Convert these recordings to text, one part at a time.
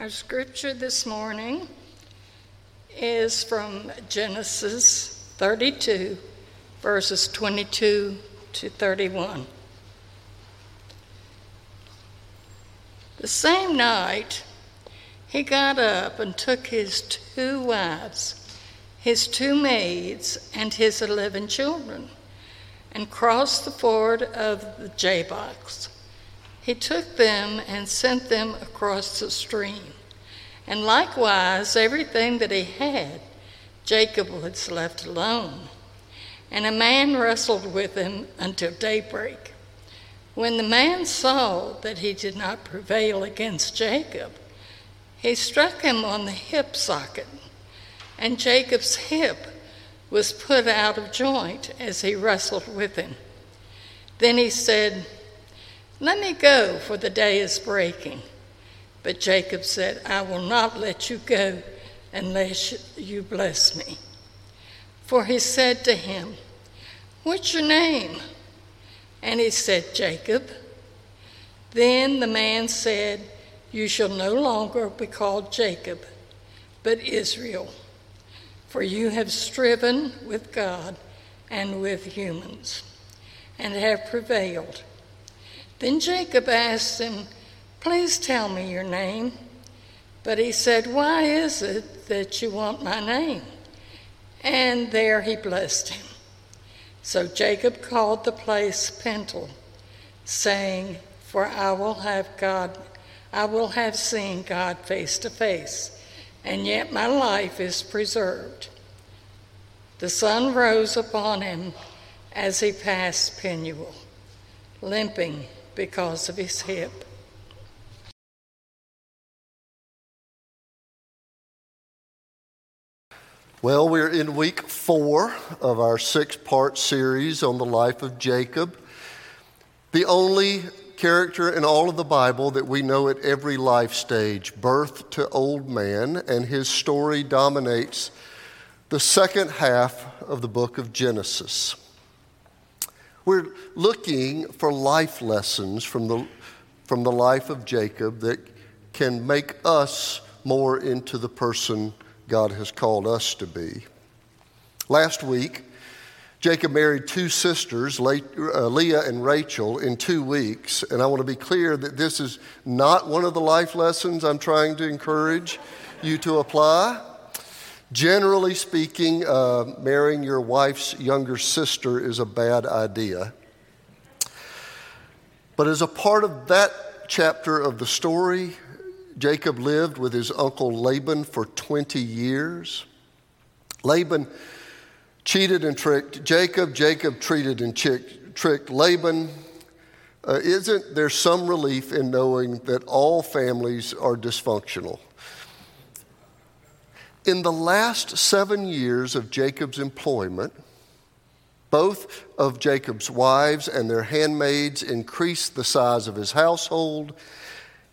Our scripture this morning is from Genesis 32, verses 22 to 31. The same night, he got up and took his two wives, his two maids, and his eleven children, and crossed the ford of the Jabbok he took them and sent them across the stream. And likewise, everything that he had, Jacob was left alone. And a man wrestled with him until daybreak. When the man saw that he did not prevail against Jacob, he struck him on the hip socket, and Jacob's hip was put out of joint as he wrestled with him. Then he said, let me go, for the day is breaking. But Jacob said, I will not let you go unless you bless me. For he said to him, What's your name? And he said, Jacob. Then the man said, You shall no longer be called Jacob, but Israel, for you have striven with God and with humans, and have prevailed. Then Jacob asked him, Please tell me your name. But he said, Why is it that you want my name? And there he blessed him. So Jacob called the place Peniel, saying, For I will have God, I will have seen God face to face, and yet my life is preserved. The sun rose upon him as he passed Peniel, limping because of his hip. Well, we're in week four of our six part series on the life of Jacob, the only character in all of the Bible that we know at every life stage, birth to old man, and his story dominates the second half of the book of Genesis. We're looking for life lessons from the, from the life of Jacob that can make us more into the person God has called us to be. Last week, Jacob married two sisters, uh, Leah and Rachel, in two weeks. And I want to be clear that this is not one of the life lessons I'm trying to encourage you to apply. Generally speaking, uh, marrying your wife's younger sister is a bad idea. But as a part of that chapter of the story, Jacob lived with his uncle Laban for 20 years. Laban cheated and tricked Jacob. Jacob treated and tricked Laban. Uh, isn't there some relief in knowing that all families are dysfunctional? In the last seven years of Jacob's employment, both of Jacob's wives and their handmaids increased the size of his household.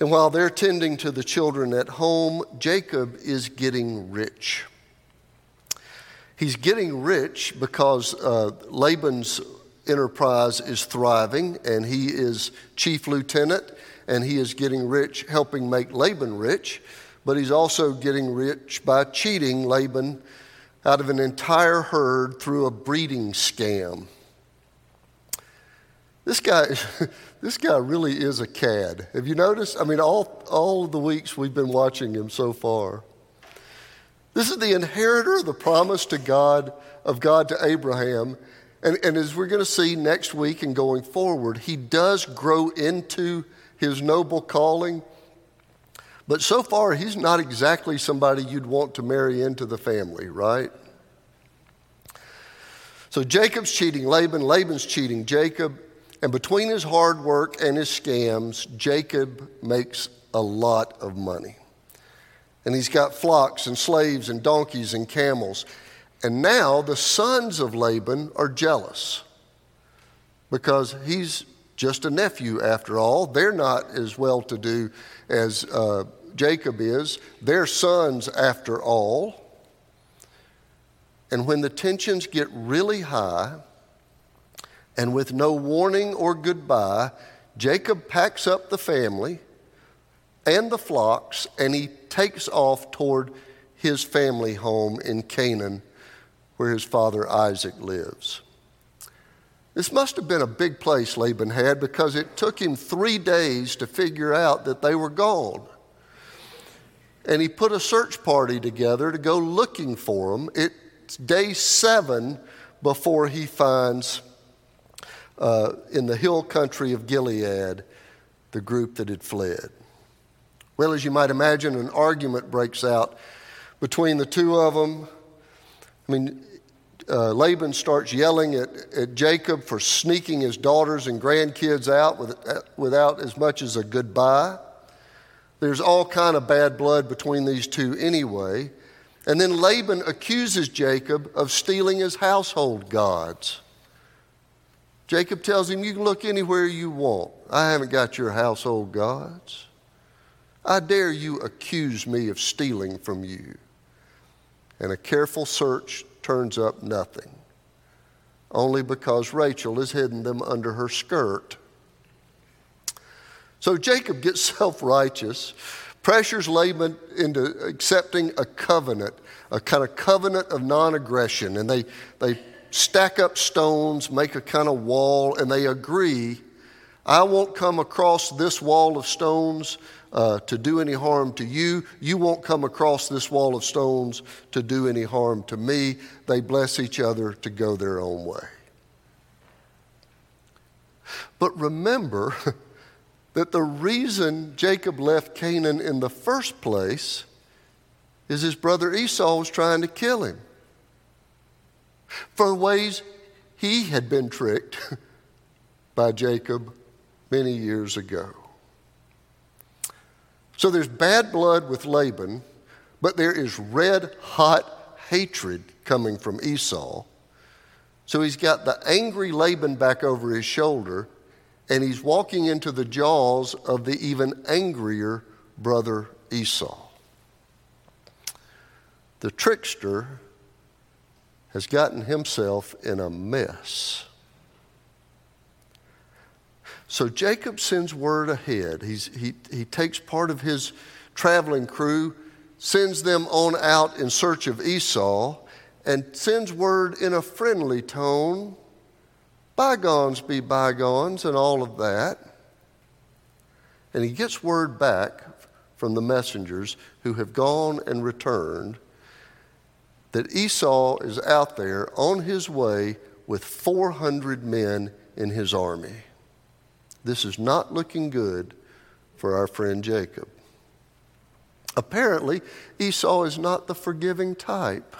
And while they're tending to the children at home, Jacob is getting rich. He's getting rich because uh, Laban's enterprise is thriving and he is chief lieutenant and he is getting rich, helping make Laban rich but he's also getting rich by cheating Laban out of an entire herd through a breeding scam. This guy, this guy really is a cad. Have you noticed? I mean, all, all of the weeks we've been watching him so far. This is the inheritor of the promise to God, of God to Abraham. And, and as we're going to see next week and going forward, he does grow into his noble calling but so far, he's not exactly somebody you'd want to marry into the family, right? So Jacob's cheating Laban, Laban's cheating Jacob, and between his hard work and his scams, Jacob makes a lot of money. And he's got flocks and slaves and donkeys and camels. And now the sons of Laban are jealous because he's just a nephew after all. They're not as well to do as uh, Jacob is. They're sons after all. And when the tensions get really high, and with no warning or goodbye, Jacob packs up the family and the flocks and he takes off toward his family home in Canaan where his father Isaac lives. This must have been a big place Laban had because it took him three days to figure out that they were gone. And he put a search party together to go looking for them. It's day seven before he finds uh, in the hill country of Gilead the group that had fled. Well, as you might imagine, an argument breaks out between the two of them. I mean, uh, Laban starts yelling at, at Jacob for sneaking his daughters and grandkids out with, uh, without as much as a goodbye. There's all kind of bad blood between these two anyway. And then Laban accuses Jacob of stealing his household gods. Jacob tells him, You can look anywhere you want. I haven't got your household gods. I dare you accuse me of stealing from you. And a careful search turns up nothing, only because Rachel has hidden them under her skirt. So Jacob gets self righteous, pressures Laban into accepting a covenant, a kind of covenant of non aggression. And they, they stack up stones, make a kind of wall, and they agree I won't come across this wall of stones uh, to do any harm to you. You won't come across this wall of stones to do any harm to me. They bless each other to go their own way. But remember that the reason Jacob left Canaan in the first place is his brother Esau was trying to kill him for ways he had been tricked by Jacob many years ago. So there's bad blood with Laban, but there is red hot hatred coming from Esau. So he's got the angry Laban back over his shoulder, and he's walking into the jaws of the even angrier brother Esau. The trickster has gotten himself in a mess. So Jacob sends word ahead. He's, he, he takes part of his traveling crew, sends them on out in search of Esau, and sends word in a friendly tone bygones be bygones, and all of that. And he gets word back from the messengers who have gone and returned that Esau is out there on his way with 400 men in his army. This is not looking good for our friend Jacob. Apparently, Esau is not the forgiving type.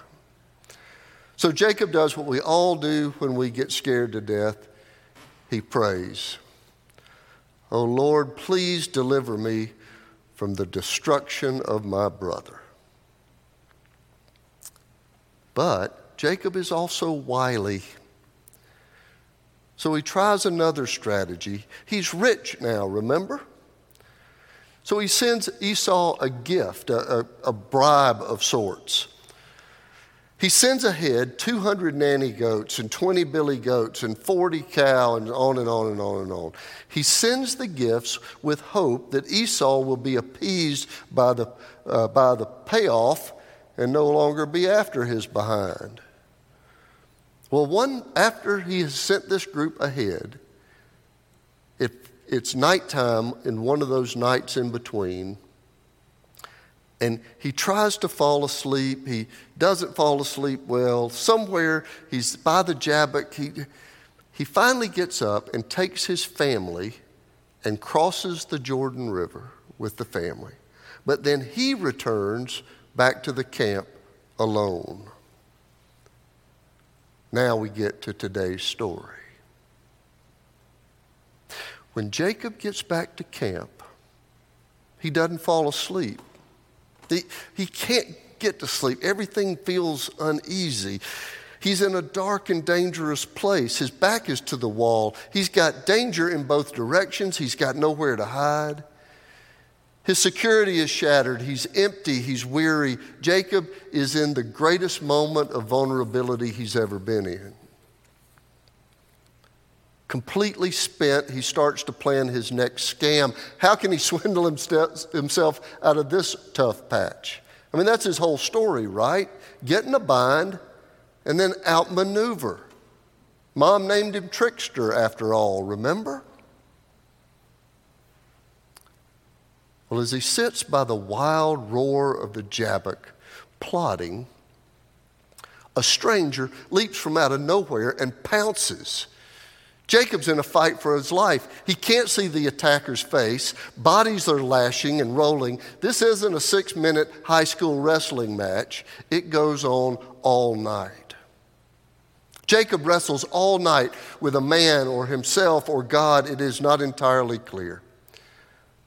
So Jacob does what we all do when we get scared to death he prays, Oh Lord, please deliver me from the destruction of my brother. But Jacob is also wily. So he tries another strategy. He's rich now, remember? So he sends Esau a gift, a, a, a, bribe of sorts. He sends ahead 200 nanny goats and 20 billy goats and 40 cow and on and on and on and on. He sends the gifts with hope that Esau will be appeased by the, uh, by the payoff and no longer be after his behind. Well, one after he has sent this group ahead, if it's nighttime in one of those nights in between, and he tries to fall asleep. He doesn't fall asleep well. Somewhere he's by the Jabbok. He, he finally gets up and takes his family and crosses the Jordan River with the family. But then he returns back to the camp alone. Now we get to today's story. When Jacob gets back to camp, he doesn't fall asleep. He, can't get to sleep. Everything feels uneasy. He's in a dark and dangerous place. His back is to the wall. He's got danger in both directions. He's got nowhere to hide. His security is shattered. He's empty. He's weary. Jacob is in the greatest moment of vulnerability he's ever been in. Completely spent, he starts to plan his next scam. How can he swindle himself out of this tough patch? I mean, that's his whole story, right? Get in a bind and then outmaneuver. Mom named him Trickster after all, remember? Well, as he sits by the wild roar of the Jabbok, plotting, a stranger leaps from out of nowhere and pounces. Jacob's in a fight for his life. He can't see the attacker's face. Bodies are lashing and rolling. This isn't a six minute high school wrestling match, it goes on all night. Jacob wrestles all night with a man or himself or God. It is not entirely clear.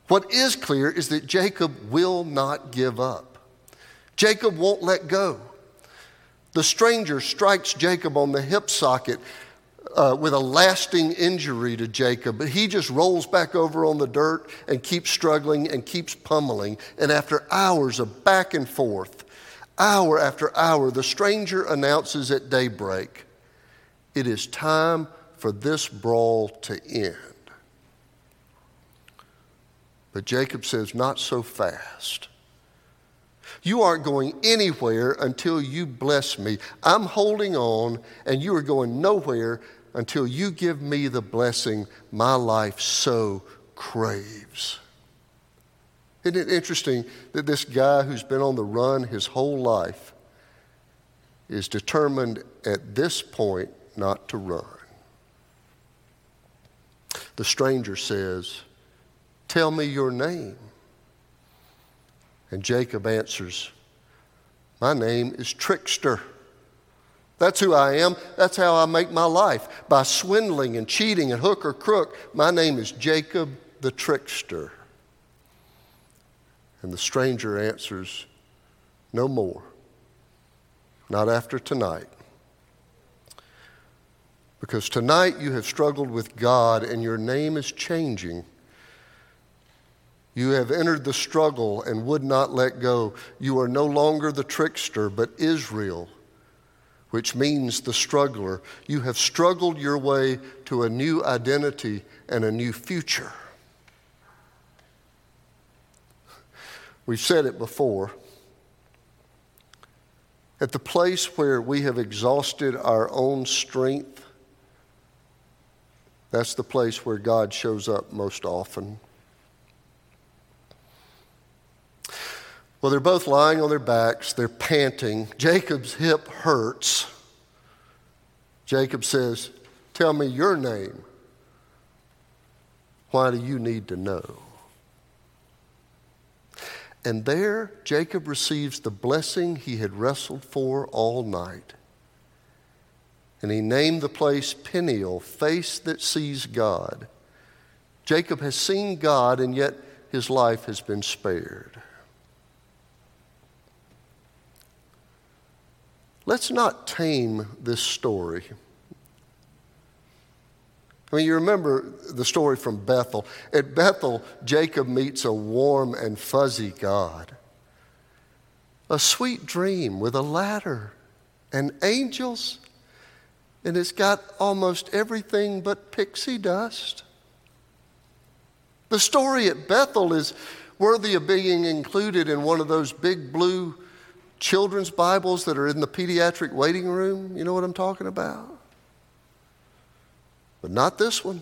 What is clear is that Jacob will not give up. Jacob won't let go. The stranger strikes Jacob on the hip socket uh, with a lasting injury to Jacob, but he just rolls back over on the dirt and keeps struggling and keeps pummeling. And after hours of back and forth, hour after hour, the stranger announces at daybreak, It is time for this brawl to end. But Jacob says, Not so fast. You aren't going anywhere until you bless me. I'm holding on, and you are going nowhere until you give me the blessing my life so craves. Isn't it interesting that this guy who's been on the run his whole life is determined at this point not to run? The stranger says, Tell me your name. And Jacob answers, My name is Trickster. That's who I am. That's how I make my life by swindling and cheating and hook or crook. My name is Jacob the Trickster. And the stranger answers, No more. Not after tonight. Because tonight you have struggled with God and your name is changing. You have entered the struggle and would not let go. You are no longer the trickster, but Israel, which means the struggler. You have struggled your way to a new identity and a new future. We've said it before. At the place where we have exhausted our own strength, that's the place where God shows up most often. Well, they're both lying on their backs, they're panting. Jacob's hip hurts. Jacob says, Tell me your name. Why do you need to know? And there, Jacob receives the blessing he had wrestled for all night. And he named the place Peniel, face that sees God. Jacob has seen God, and yet his life has been spared. Let's not tame this story. I mean, you remember the story from Bethel. At Bethel, Jacob meets a warm and fuzzy God. A sweet dream with a ladder and angels, and it's got almost everything but pixie dust. The story at Bethel is worthy of being included in one of those big blue children's Bibles that are in the pediatric waiting room. You know what I'm talking about? But not this one.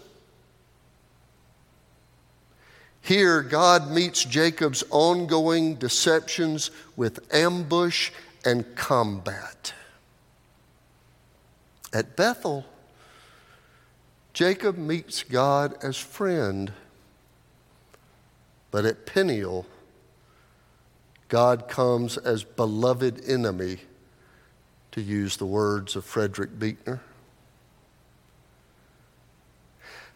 Here, God meets Jacob's ongoing deceptions with ambush and combat. At Bethel, Jacob meets God as friend. But at Peniel, God comes as beloved enemy, to use the words of Frederick Buechner.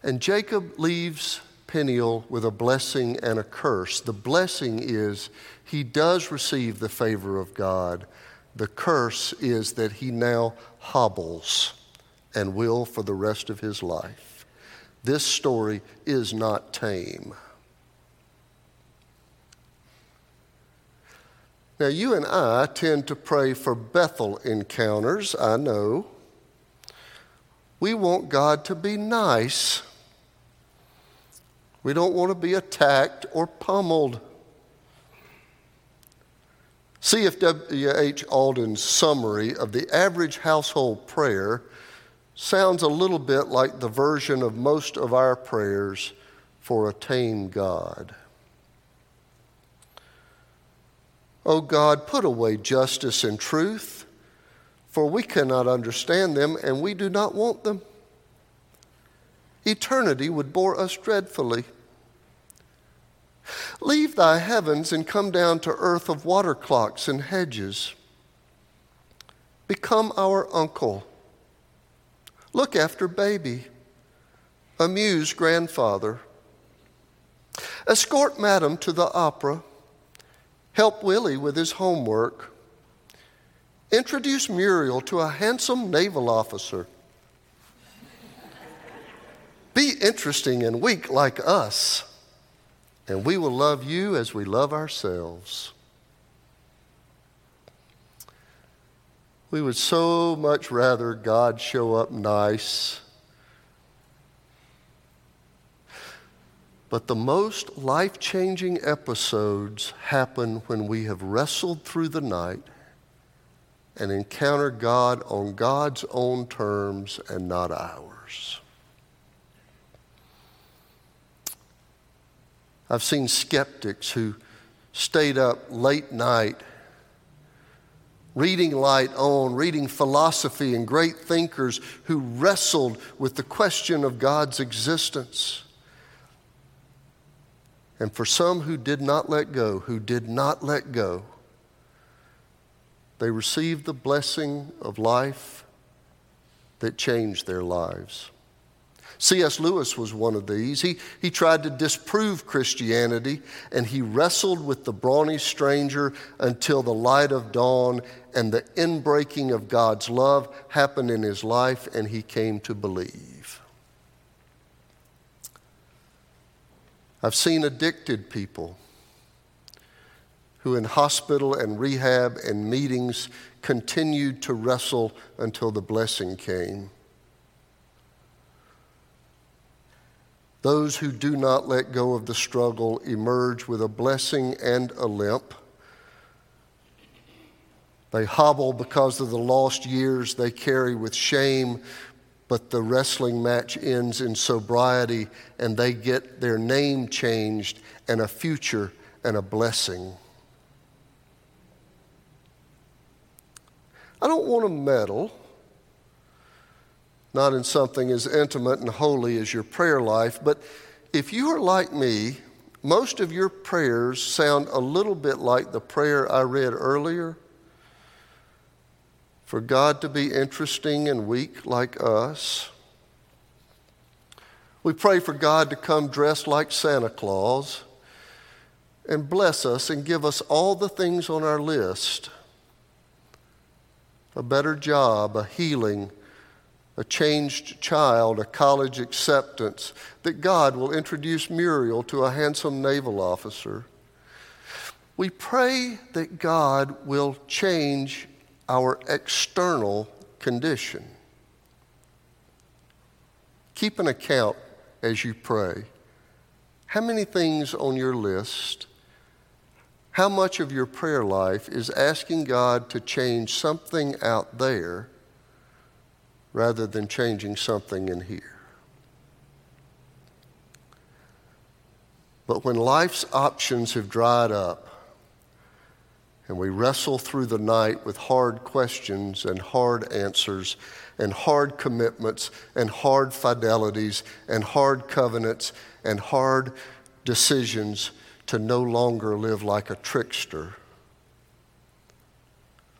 And Jacob leaves Peniel with a blessing and a curse. The blessing is he does receive the favor of God. The curse is that he now hobbles and will for the rest of his life. This story is not tame. Now, you and I tend to pray for Bethel encounters, I know. We want God to be nice. We don't want to be attacked or pummeled. C.F.W.H. Auden's summary of the average household prayer sounds a little bit like the version of most of our prayers for a tame God. O God, put away justice and truth, for we cannot understand them and we do not want them. Eternity would bore us dreadfully. Leave thy heavens and come down to earth of water clocks and hedges. Become our uncle. Look after baby. Amuse grandfather. Escort madam to the opera. Help Willie with his homework. Introduce Muriel to a handsome naval officer. Be interesting and weak like us, and we will love you as we love ourselves. We would so much rather God show up nice But the most life changing episodes happen when we have wrestled through the night and encounter God on God's own terms and not ours. I've seen skeptics who stayed up late night reading light on, reading philosophy and great thinkers who wrestled with the question of God's existence. And for some who did not let go, who did not let go, they received the blessing of life that changed their lives. C.S. Lewis was one of these. He, he tried to disprove Christianity and he wrestled with the brawny stranger until the light of dawn and the inbreaking of God's love happened in his life and he came to believe. I've seen addicted people who, in hospital and rehab and meetings, continued to wrestle until the blessing came. Those who do not let go of the struggle emerge with a blessing and a limp. They hobble because of the lost years they carry with shame, but the wrestling match ends in sobriety and they get their name changed and a future and a blessing. I don't want to meddle, not in something as intimate and holy as your prayer life, but if you are like me, most of your prayers sound a little bit like the prayer I read earlier for God to be interesting and weak like us. We pray for God to come dressed like Santa Claus and bless us and give us all the things on our list a better job, a healing, a changed child, a college acceptance, that God will introduce Muriel to a handsome naval officer. We pray that God will change our external condition. Keep an account as you pray. How many things on your list? How much of your prayer life is asking God to change something out there rather than changing something in here? But when life's options have dried up, and we wrestle through the night with hard questions and hard answers and hard commitments and hard fidelities and hard covenants and hard decisions to no longer live like a trickster.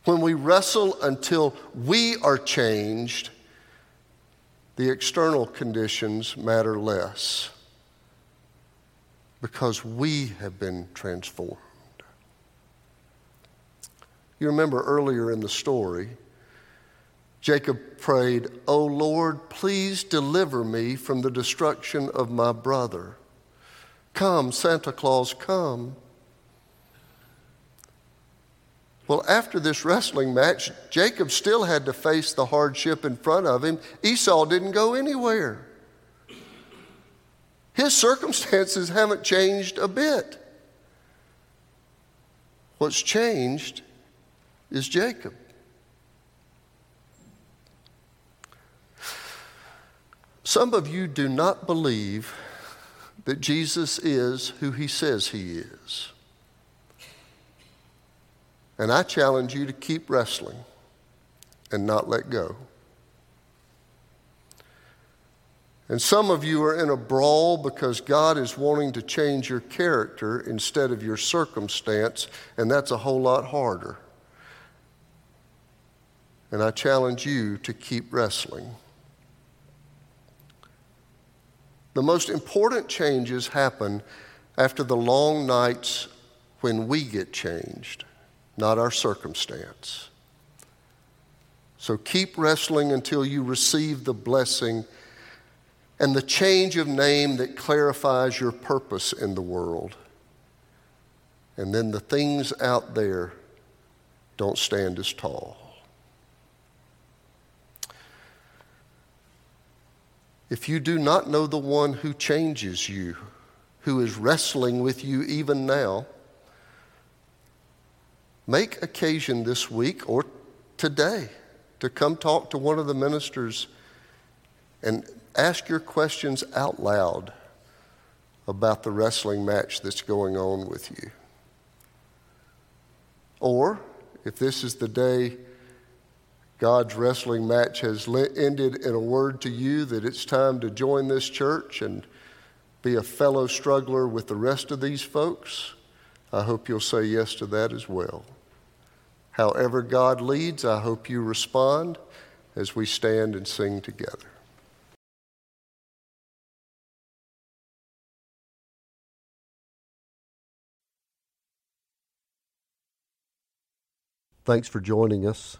When we wrestle until we are changed, the external conditions matter less. because we have been transformed. You remember earlier in the story, Jacob prayed, O Lord, please deliver me from the destruction of my brother. Come, Santa Claus, come. Well, after this wrestling match, Jacob still had to face the hardship in front of him. Esau didn't go anywhere. His circumstances haven't changed a bit. What's changed is Jacob. Some of you do not believe that Jesus is who he says he is. And I challenge you to keep wrestling and not let go. And some of you are in a brawl because God is wanting to change your character instead of your circumstance, and that's a whole lot harder. And I challenge you to keep wrestling. The most important changes happen after the long nights when we get changed, not our circumstance. So keep wrestling until you receive the blessing and the change of name that clarifies your purpose in the world. And then the things out there don't stand as tall. If you do not know the one who changes you, who is wrestling with you even now, make occasion this week or today to come talk to one of the ministers and ask your questions out loud about the wrestling match that's going on with you. Or, if this is the day God's wrestling match has ended in a word to you that it's time to join this church and be a fellow struggler with the rest of these folks, I hope you'll say yes to that as well. However, God leads, I hope you respond as we stand and sing together. Thanks for joining us.